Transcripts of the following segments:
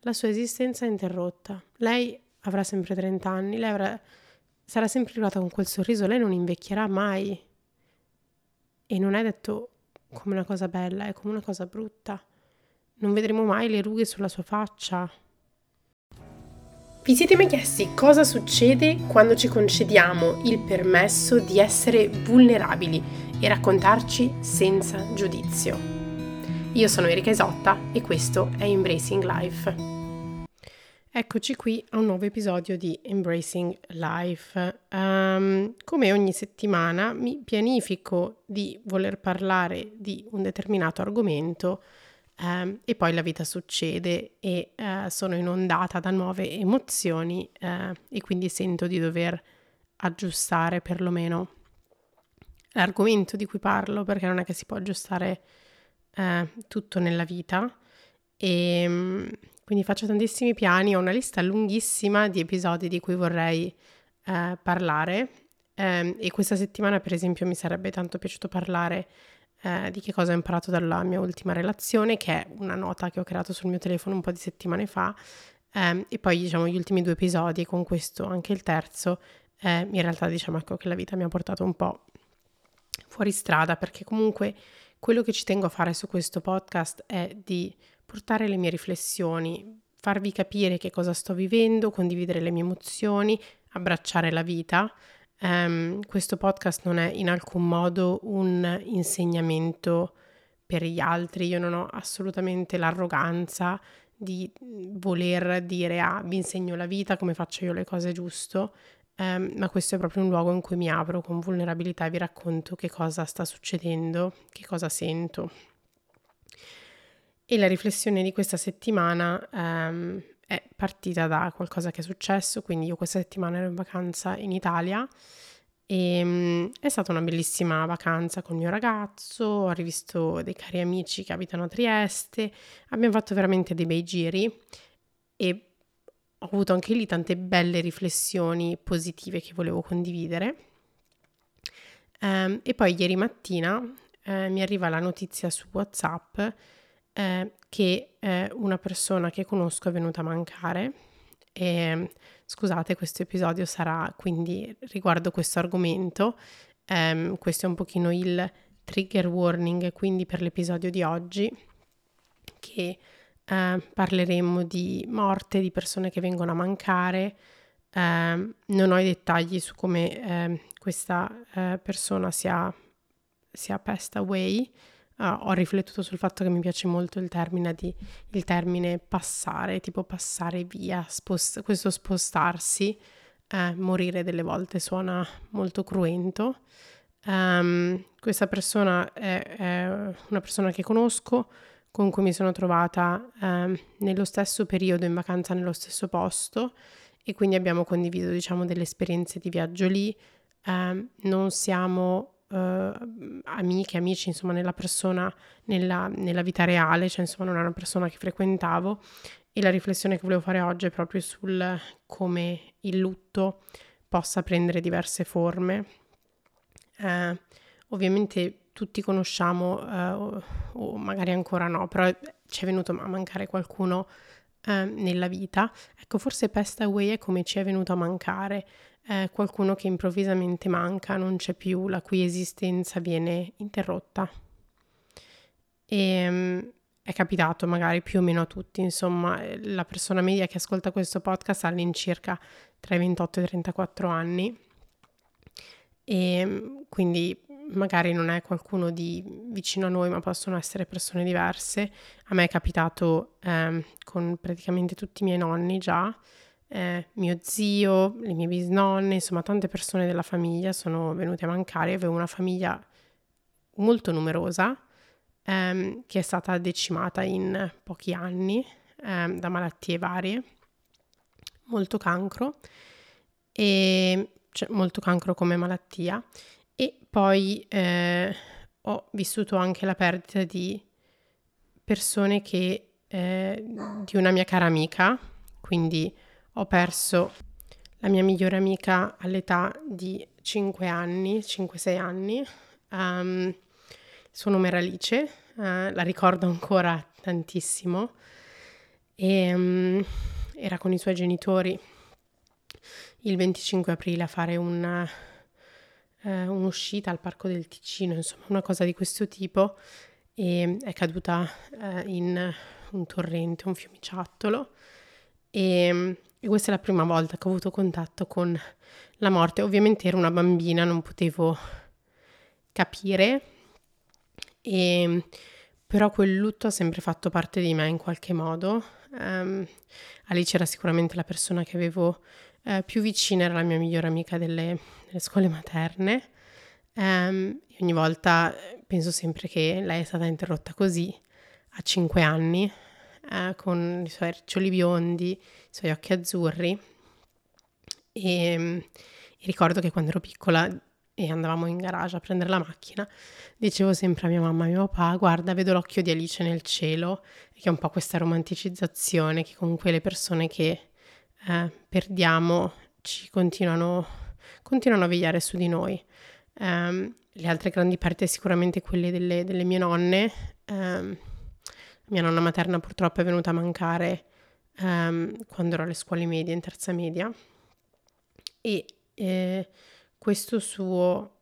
la sua esistenza è interrotta. Lei avrà sempre 30 anni, lei avrà, sarà sempre arrivata con quel sorriso, lei non invecchierà mai. E non è detto come una cosa bella, è come una cosa brutta. Non vedremo mai le rughe sulla sua faccia. Vi siete mai chiesti cosa succede quando ci concediamo il permesso di essere vulnerabili e raccontarci senza giudizio? Io sono Erika Isotta e questo è Embracing Life. Eccoci qui a un nuovo episodio di Embracing Life. Um, come ogni settimana mi pianifico di voler parlare di un determinato argomento Um, e poi la vita succede e uh, sono inondata da nuove emozioni uh, e quindi sento di dover aggiustare perlomeno l'argomento di cui parlo perché non è che si può aggiustare uh, tutto nella vita e um, quindi faccio tantissimi piani, ho una lista lunghissima di episodi di cui vorrei parlare. Um, e questa settimana per esempio mi sarebbe tanto piaciuto parlare eh, di che cosa ho imparato dalla mia ultima relazione, che è una nota che ho creato sul mio telefono un po' di settimane fa, eh, e poi diciamo gli ultimi due episodi, con questo anche il terzo, eh, in realtà diciamo ecco che la vita mi ha portato un po' fuori strada, perché comunque quello che ci tengo a fare su questo podcast è di portare le mie riflessioni, farvi capire che cosa sto vivendo, condividere le mie emozioni, abbracciare la vita, Um, questo podcast non è in alcun modo un insegnamento per gli altri, io non ho assolutamente l'arroganza di voler dire ah vi insegno la vita come faccio io le cose giusto, um, ma questo è proprio un luogo in cui mi apro con vulnerabilità e vi racconto che cosa sta succedendo, che cosa sento. E la riflessione di questa settimana um, è partita da qualcosa che è successo, quindi io questa settimana ero in vacanza in Italia e um, è stata una bellissima vacanza con il mio ragazzo, ho rivisto dei cari amici che abitano a Trieste, abbiamo fatto veramente dei bei giri e ho avuto anche lì tante belle riflessioni positive che volevo condividere. Um, e poi ieri mattina eh, mi arriva la notizia su WhatsApp eh, che eh, una persona che conosco è venuta a mancare. E, scusate, questo episodio sarà quindi riguardo questo argomento. Um, questo è un pochino il trigger warning, quindi per l'episodio di oggi, che uh, parleremo di morte, di persone che vengono a mancare. Uh, non ho i dettagli su come uh, questa persona sia, sia passed away, uh, ho riflettuto sul fatto che mi piace molto il termine, di, il termine passare, tipo passare via, spost- questo spostarsi, uh, morire delle volte suona molto cruento. Um, questa persona è, è, una persona che conosco, con cui mi sono trovata um, nello stesso periodo in vacanza nello stesso posto e quindi abbiamo condiviso diciamo delle esperienze di viaggio lì. Um, non siamo uh, amiche, amici, insomma, nella persona, nella, nella vita reale, cioè insomma non è una persona che frequentavo e la riflessione che volevo fare oggi è proprio sul come il lutto possa prendere diverse forme. Uh, ovviamente tutti conosciamo, uh, o magari ancora no, però ci è venuto a mancare qualcuno uh, nella vita. Ecco, forse Pest Away è come ci è venuto a mancare eh, qualcuno che improvvisamente manca, non c'è più, la cui esistenza viene interrotta. E um, è capitato magari più o meno a tutti, insomma, eh, la persona media che ascolta questo podcast ha all'incirca tra i 28 e i 34 anni e mm, quindi magari non è qualcuno di vicino a noi, ma possono essere persone diverse. A me è capitato eh, con praticamente tutti i miei nonni già, eh, mio zio, le mie bisnonne, insomma tante persone della famiglia sono venute a mancare. Avevo una famiglia molto numerosa ehm, che è stata decimata in pochi anni ehm, da malattie varie, molto cancro, e, cioè molto cancro come malattia e poi eh, ho vissuto anche la perdita di persone che eh, di una mia cara amica, quindi ho perso la mia migliore amica all'età di 5 anni, 5-6 anni. Um, il suo nome era Alice, uh, la ricordo ancora tantissimo. e um, era con i suoi genitori il 25 aprile a fare una, eh, un'uscita al Parco del Ticino, insomma una cosa di questo tipo e è caduta eh, in un torrente, un fiumiciattolo e, e questa è la prima volta che ho avuto contatto con la morte. Ovviamente ero una bambina, non potevo capire, e, però quel lutto ha sempre fatto parte di me in qualche modo. Um, Alice era sicuramente la persona che avevo eh, più vicina, era la mia migliore amica delle, delle scuole materne. Um, ogni volta eh, penso sempre che lei è stata interrotta così a 5 anni, eh, con i suoi riccioli biondi, i suoi occhi azzurri. E, e ricordo che quando ero piccola e andavamo in garage a prendere la macchina, dicevo sempre a mia mamma e a mio papà, guarda, vedo l'occhio di Alice nel cielo, che è un po' questa romanticizzazione che comunque le persone che eh, perdiamo ci continuano, continuano, a vegliare su di noi. Um, le altre grandi perdite sicuramente quelle delle, delle mie nonne. Um, mia nonna materna purtroppo è venuta a mancare um, quando ero alle scuole medie, in terza media. E eh, questo suo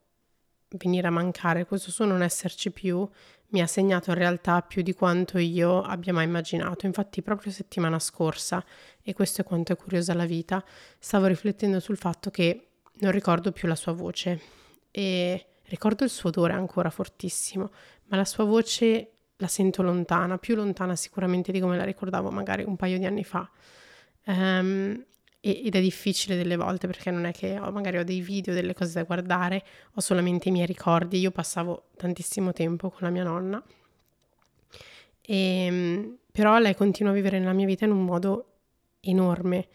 venire a mancare, questo suo non esserci più, mi ha segnato in realtà più di quanto io abbia mai immaginato. Infatti, proprio settimana scorsa, e questo è quanto è curiosa la vita, stavo riflettendo sul fatto che non ricordo più la sua voce e ricordo il suo odore ancora fortissimo, ma la sua voce la sento lontana, più lontana sicuramente di come la ricordavo magari un paio di anni fa. Um, ed è difficile delle volte perché non è che ho, magari ho dei video, delle cose da guardare, ho solamente i miei ricordi. Io passavo tantissimo tempo con la mia nonna, e, ehm, però lei continua a vivere nella mia vita in un modo enorme,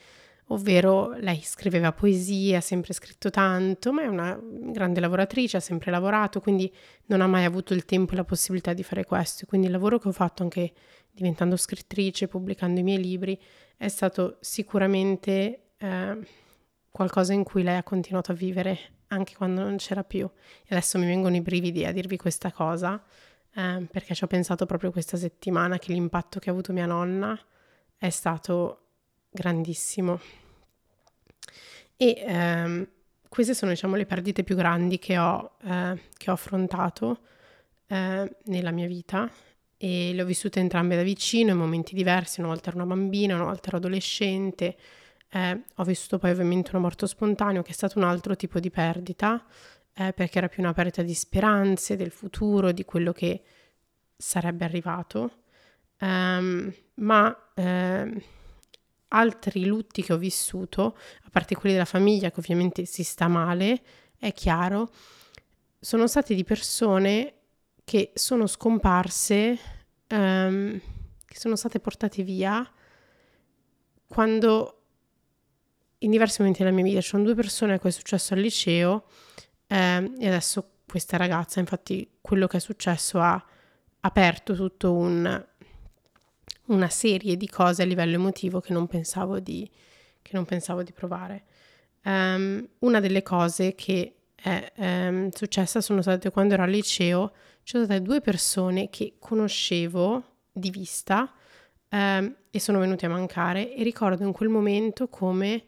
ovvero lei scriveva poesie, ha sempre scritto tanto, ma è una grande lavoratrice, ha sempre lavorato, quindi non ha mai avuto il tempo e la possibilità di fare questo. Quindi il lavoro che ho fatto anche diventando scrittrice, pubblicando i miei libri, è stato sicuramente eh, qualcosa in cui lei ha continuato a vivere anche quando non c'era più. E adesso mi vengono i brividi a dirvi questa cosa, eh, perché ci ho pensato proprio questa settimana che l'impatto che ha avuto mia nonna è stato grandissimo. E ehm, queste sono diciamo le perdite più grandi che ho, eh, che ho affrontato eh, nella mia vita. E le ho vissute entrambe da vicino in momenti diversi, una volta ero una bambina, una volta ero adolescente, eh, ho vissuto poi ovviamente una morte spontaneo che è stato un altro tipo di perdita eh, perché era più una perdita di speranze, del futuro, di quello che sarebbe arrivato, um, ma eh, altri lutti che ho vissuto, a parte quelli della famiglia che ovviamente si sta male, è chiaro, sono stati di persone che sono scomparse, um, che sono state portate via quando in diversi momenti della mia vita ci sono due persone a cui è successo al liceo um, e adesso questa ragazza, infatti quello che è successo ha aperto tutto un, una serie di cose a livello emotivo che non pensavo di, non pensavo di provare. Um, una delle cose che è um, successa sono state quando ero al liceo ci sono state due persone che conoscevo di vista um, e sono venute a mancare e ricordo in quel momento come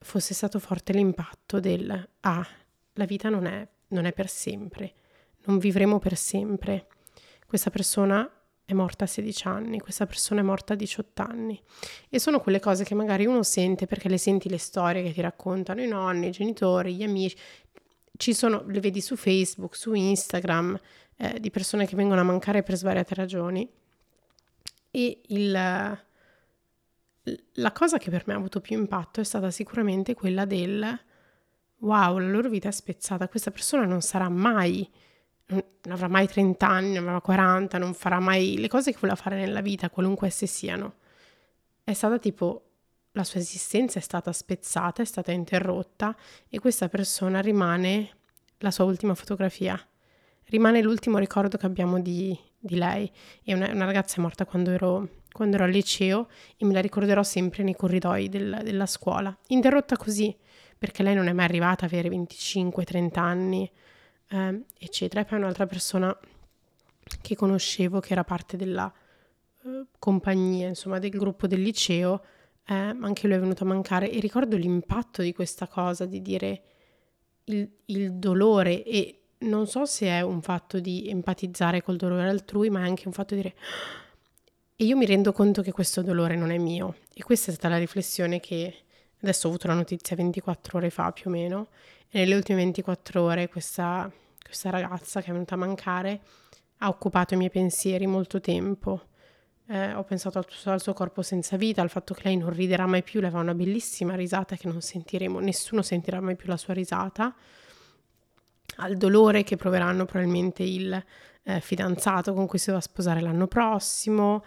fosse stato forte l'impatto del ah, la vita non è, non è per sempre, non vivremo per sempre. Questa persona è morta a 16 anni, questa persona è morta a 18 anni. E sono quelle cose che magari uno sente perché le senti le storie che ti raccontano i nonni, i genitori, gli amici, ci sono, le vedi su Facebook, su Instagram, eh, di persone che vengono a mancare per svariate ragioni. E il, la cosa che per me ha avuto più impatto è stata sicuramente quella del wow, la loro vita è spezzata, questa persona non sarà mai, non avrà mai 30 anni, non avrà 40, non farà mai le cose che voleva fare nella vita, qualunque esse siano. È stata tipo la sua esistenza è stata spezzata, è stata interrotta e questa persona rimane la sua ultima fotografia, rimane l'ultimo ricordo che abbiamo di, di lei. E una, una, ragazza è morta quando ero, quando ero, al liceo e me la ricorderò sempre nei corridoi del, della scuola, interrotta così, perché lei non è mai arrivata a avere 25-30 anni, eh, eccetera. E poi un'altra persona che conoscevo che era parte della eh, compagnia, insomma, del gruppo del liceo, eh, anche lui è venuto a mancare e ricordo l'impatto di questa cosa, di dire il, il dolore e non so se è un fatto di empatizzare col dolore altrui, ma è anche un fatto di dire e io mi rendo conto che questo dolore non è mio. E questa è stata la riflessione che adesso ho avuto la notizia 24 ore fa più o meno, e nelle ultime 24 ore questa, questa ragazza che è venuta a mancare ha occupato i miei pensieri molto tempo. Eh, ho pensato al, al, suo corpo senza vita, al fatto che lei non riderà mai più, lei fa una bellissima risata che non sentiremo, nessuno sentirà mai più la sua risata, al dolore che proveranno probabilmente il eh, fidanzato con cui si va a sposare l'anno prossimo.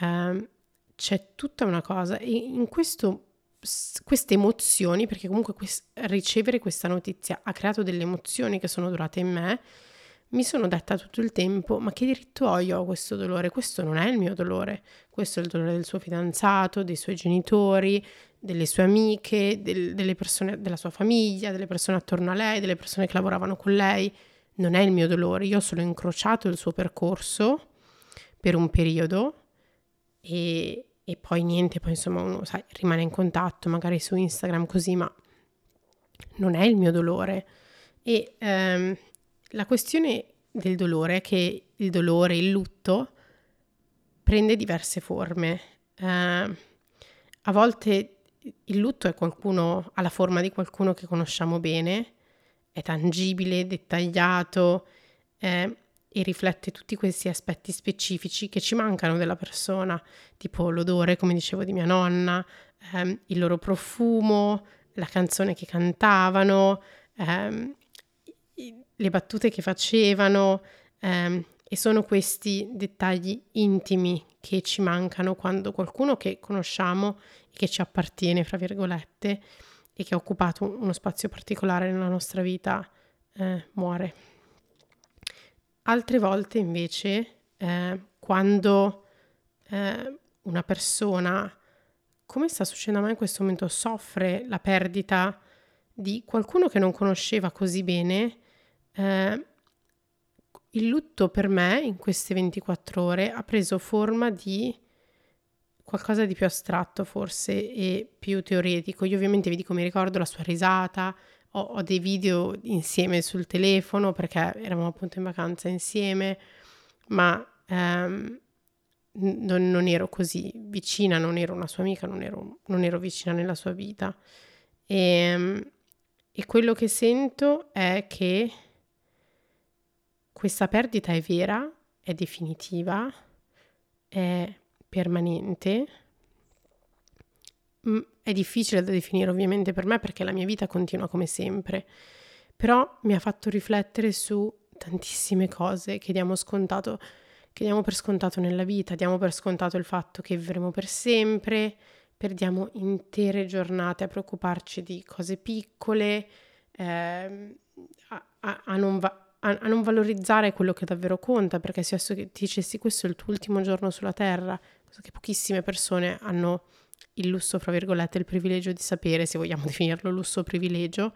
Eh, c'è tutta una cosa e in questo queste emozioni, perché comunque quest- ricevere questa notizia ha creato delle emozioni che sono durate in me, mi sono detta tutto il tempo, ma che diritto ho io a questo dolore? Questo non è il mio dolore, questo è il dolore del suo fidanzato, dei suoi genitori, delle sue amiche, del, delle persone della sua famiglia, delle persone attorno a lei, delle persone che lavoravano con lei. Non è il mio dolore, io ho solo incrociato il suo percorso per un periodo e, e poi niente, poi insomma uno sai, rimane in contatto magari su Instagram così, ma non è il mio dolore. E ehm, la questione del dolore è che il dolore, il lutto, prende diverse forme. Eh, a volte il lutto è qualcuno, ha la forma di qualcuno che conosciamo bene, è tangibile, dettagliato eh, e riflette tutti questi aspetti specifici che ci mancano della persona, tipo l'odore, come dicevo, di mia nonna, ehm, il loro profumo, la canzone che cantavano, ehm, le battute che facevano ehm, e sono questi dettagli intimi che ci mancano quando qualcuno che conosciamo e che ci appartiene, fra virgolette, e che ha occupato uno spazio particolare nella nostra vita eh, muore. Altre volte invece, eh, quando eh, una persona, come sta succedendo a me in questo momento, soffre la perdita di qualcuno che non conosceva così bene, eh, il lutto per me in queste 24 ore ha preso forma di qualcosa di più astratto forse e più teoretico. Io ovviamente vi dico, mi ricordo la sua risata, ho, ho dei video insieme sul telefono perché eravamo appunto in vacanza insieme, ma ehm, non, non, ero così vicina, non ero una sua amica, non ero, non ero vicina nella sua vita. E, ehm, e quello che sento è che questa perdita è vera, è definitiva, è permanente. Mm, è difficile da definire ovviamente per me perché la mia vita continua come sempre, però mi ha fatto riflettere su tantissime cose che diamo scontato, che diamo per scontato nella vita, diamo per scontato il fatto che vivremo per sempre, perdiamo intere giornate a preoccuparci di cose piccole, eh, a, a, a non va- a, non valorizzare quello che davvero conta, perché se adesso ti dicessi questo è il tuo ultimo giorno sulla Terra, cosa che pochissime persone hanno il lusso, fra virgolette, il privilegio di sapere, se vogliamo definirlo lusso o privilegio,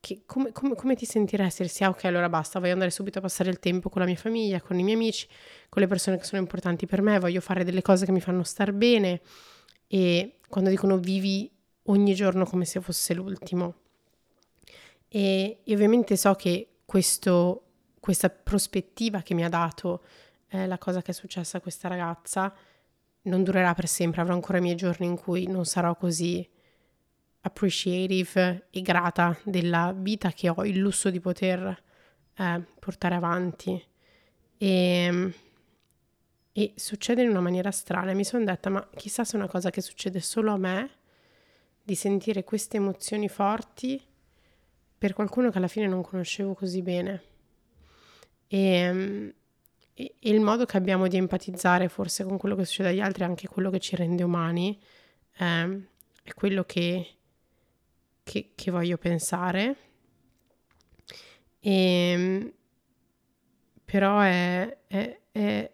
che come, come, come, ti sentiresti se ah ok allora basta, voglio andare subito a passare il tempo con la mia famiglia, con i miei amici, con le persone che sono importanti per me, voglio fare delle cose che mi fanno star bene e quando dicono vivi ogni giorno come se fosse l'ultimo. E, e ovviamente so che questo, questa prospettiva che mi ha dato eh, la cosa che è successa a questa ragazza non durerà per sempre, avrò ancora i miei giorni in cui non sarò così appreciative e grata della vita che ho, il lusso di poter eh, portare avanti. E, e succede in una maniera strana. Mi sono detta, ma chissà se è una cosa che succede solo a me, di sentire queste emozioni forti per qualcuno che alla fine non conoscevo così bene. E, e, il modo che abbiamo di empatizzare forse con quello che succede agli altri è anche quello che ci rende umani, eh, è quello che, che, che voglio pensare. E, ehm, però è, è, è,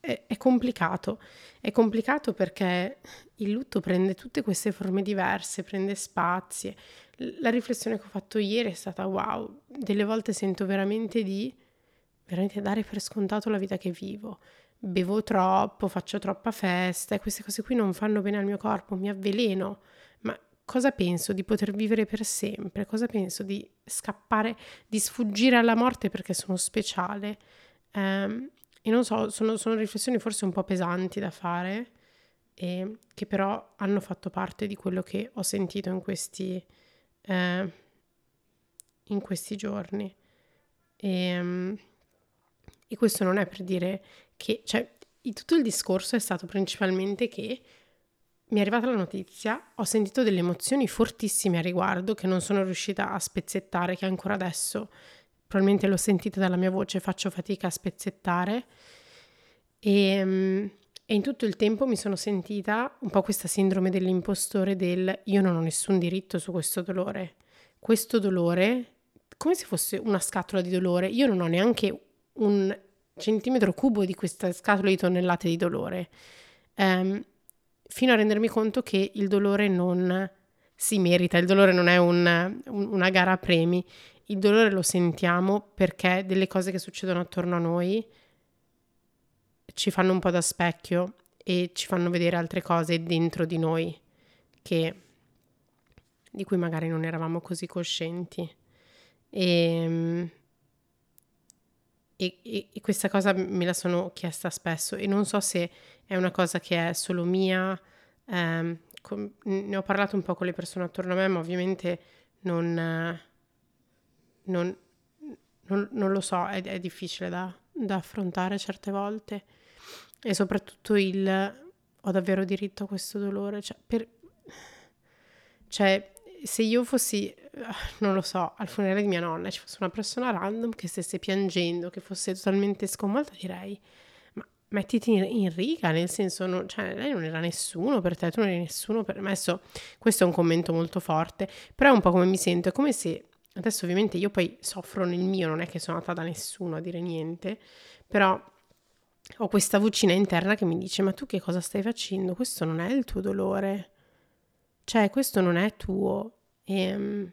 è, complicato. È complicato perché il lutto prende tutte queste forme diverse, prende spazi la riflessione che ho fatto ieri è stata wow, delle volte sento veramente di veramente dare per scontato la vita che vivo, bevo troppo, faccio troppa festa e queste cose qui non fanno bene al mio corpo, mi avveleno. Ma cosa penso di poter vivere per sempre? Cosa penso di scappare, di sfuggire alla morte perché sono speciale? Um, e non so, sono, sono, riflessioni forse un po' pesanti da fare, e che però hanno fatto parte di quello che ho sentito in questi, eh, in questi giorni. E, um, e questo non è per dire che, cioè, tutto il discorso è stato principalmente che mi è arrivata la notizia, ho sentito delle emozioni fortissime a riguardo che non sono riuscita a spezzettare, che ancora adesso probabilmente l'ho sentita dalla mia voce, faccio fatica a spezzettare. E, ehm, e, in tutto il tempo mi sono sentita un po' questa sindrome dell'impostore del io non ho nessun diritto su questo dolore. Questo dolore, come se fosse una scatola di dolore, io non ho neanche un centimetro cubo di questa scatola di tonnellate di dolore, um, fino a rendermi conto che il dolore non si merita, il dolore non è un, un, una gara a premi, il dolore lo sentiamo perché delle cose che succedono attorno a noi ci fanno un po' da specchio e ci fanno vedere altre cose dentro di noi che, di cui magari non eravamo così coscienti. E, ehm, e, e, questa cosa me la sono chiesta spesso e non so se è una cosa che è solo mia, ehm, com- ne ho parlato un po' con le persone attorno a me, ma ovviamente non, non, non, non lo so, è, è difficile da, da, affrontare certe volte e soprattutto il ho davvero diritto a questo dolore, cioè, per, cioè se io fossi non lo so, al funerale di mia nonna ci fosse una persona random che stesse piangendo, che fosse totalmente sconvolta, direi, ma mettiti in, in riga, nel senso, non, cioè, lei non era nessuno per te, tu non eri nessuno per me. Adesso, questo è un commento molto forte, però è un po' come mi sento, è come se, adesso ovviamente io poi soffro nel mio, non è che sono andata da nessuno a dire niente, però ho questa vocina interna che mi dice, ma tu che cosa stai facendo? Questo non è il tuo dolore, cioè questo non è tuo. E, ehm,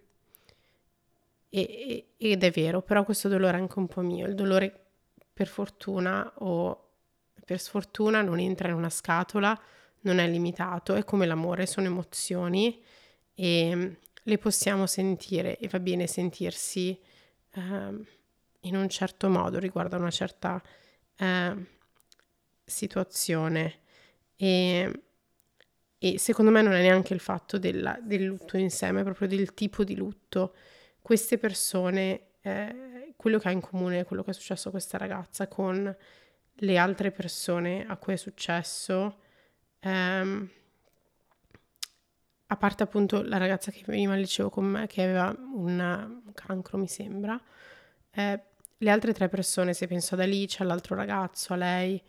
e, ed è vero, però questo dolore è anche un po' mio. Il dolore, per fortuna o per sfortuna, non entra in una scatola, non è limitato, è come l'amore, sono emozioni e le possiamo sentire e va bene sentirsi eh, in un certo modo riguardo a una certa eh, situazione. E, e, secondo me non è neanche il fatto della, del lutto in sé, ma è proprio del tipo di lutto. Queste persone, eh, quello che ha in comune quello che è successo a questa ragazza con le altre persone a cui è successo, ehm, a parte appunto la ragazza che veniva al liceo con me, che aveva una, un cancro, mi sembra, eh, le altre tre persone, se penso ad Alice, all'altro ragazzo, a lei,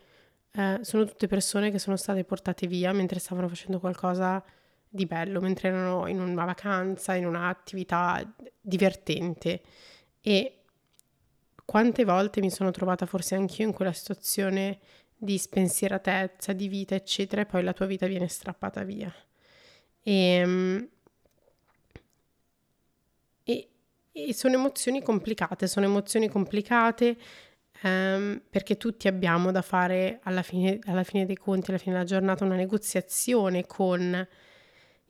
eh, sono tutte persone che sono state portate via mentre stavano facendo qualcosa di bello mentre erano in una vacanza, in un'attività divertente e quante volte mi sono trovata forse anch'io in quella situazione di spensieratezza, di vita, eccetera, e poi la tua vita viene strappata via. E, ehm, e, e sono emozioni complicate, sono emozioni complicate um, perché tutti abbiamo da fare alla fine, alla fine dei conti, alla fine della giornata, una negoziazione con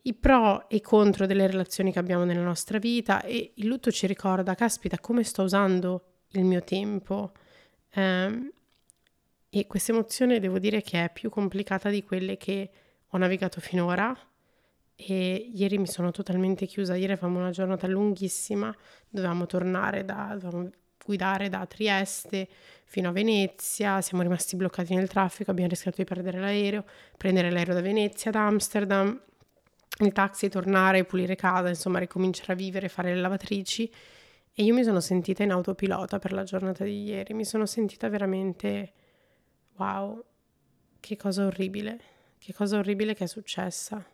i pro e i contro delle relazioni che abbiamo nella nostra vita e il lutto ci ricorda, caspita, come sto usando il mio tempo. Um, e questa emozione devo dire che è più complicata di quelle che ho navigato finora. E ieri mi sono totalmente chiusa. Ieri avevamo una giornata lunghissima, dovevamo tornare da, dovevamo guidare da Trieste fino a Venezia, siamo rimasti bloccati nel traffico, abbiamo rischiato di perdere l'aereo, prendere l'aereo da Venezia ad Amsterdam il taxi, tornare, pulire casa, insomma ricominciare a vivere, fare le lavatrici. E io mi sono sentita in autopilota per la giornata di ieri, mi sono sentita veramente wow, che cosa orribile, che cosa orribile che è successa.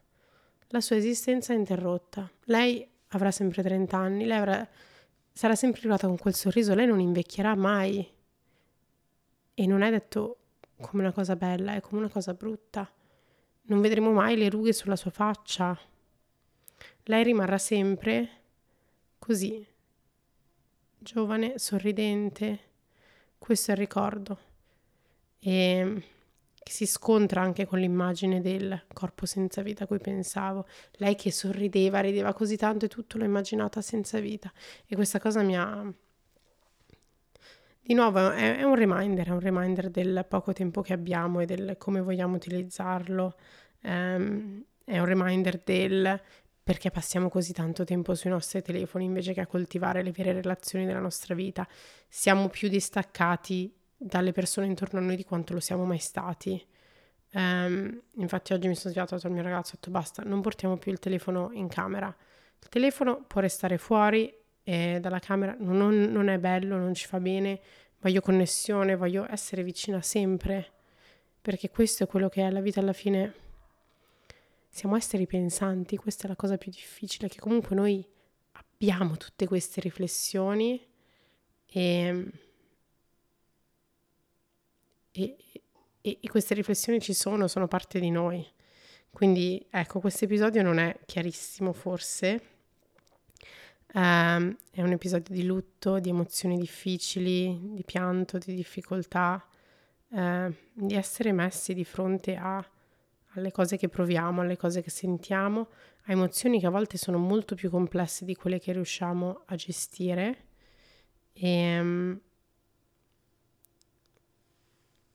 La sua esistenza è interrotta. Lei avrà sempre 30 anni, lei avrà, sarà sempre arrivata con quel sorriso, lei non invecchierà mai. E non è detto come una cosa bella, è come una cosa brutta. Non vedremo mai le rughe sulla sua faccia. Lei rimarrà sempre così, giovane, sorridente. Questo è il ricordo. e che si scontra anche con l'immagine del corpo senza vita a cui pensavo. Lei che sorrideva, rideva così tanto e tutto l'ho immaginata senza vita e questa cosa mi ha... Di nuovo è, è un reminder, è un reminder del poco tempo che abbiamo e del come vogliamo utilizzarlo. Um, è un reminder del perché passiamo così tanto tempo sui nostri telefoni invece che a coltivare le vere relazioni della nostra vita. Siamo più distaccati dalle persone intorno a noi di quanto lo siamo mai stati. Um, infatti oggi mi sono svegliato al mio ragazzo ho detto basta, non portiamo più il telefono in camera. Il telefono può restare fuori eh, dalla camera, non, non è bello, non ci fa bene, voglio connessione, voglio essere vicina sempre, perché questo è quello che è la vita alla fine siamo esseri pensanti, questa è la cosa più difficile, che comunque noi abbiamo tutte queste riflessioni e, e, e, e queste riflessioni ci sono, sono parte di noi. Quindi ecco, questo episodio non è chiarissimo forse, um, è un episodio di lutto, di emozioni difficili, di pianto, di difficoltà, uh, di essere messi di fronte a alle cose che proviamo, alle cose che sentiamo, a emozioni che a volte sono molto più complesse di quelle che riusciamo a gestire. E, um,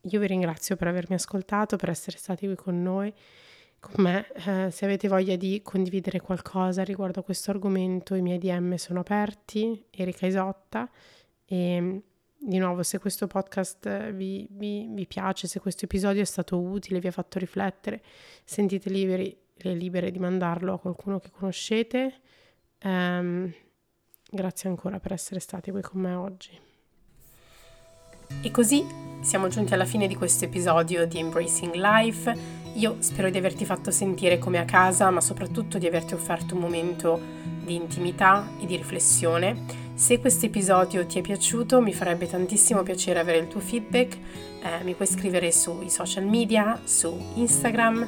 io vi ringrazio per avermi ascoltato, per essere stati qui con noi, con me. Eh, se avete voglia di condividere qualcosa riguardo a questo argomento, i miei DM sono aperti, Erika Isotta. E di nuovo, se questo podcast vi, vi, vi, piace, se questo episodio è stato utile, vi ha fatto riflettere, sentite liberi libere di mandarlo a qualcuno che conoscete. Um, grazie ancora per essere stati qui con me oggi. E così siamo giunti alla fine di questo episodio di Embracing Life. Io spero di averti fatto sentire come a casa, ma soprattutto di averti offerto un momento di intimità e di riflessione se questo episodio ti è piaciuto mi farebbe tantissimo piacere avere il tuo feedback, eh, mi puoi scrivere sui social media, su Instagram,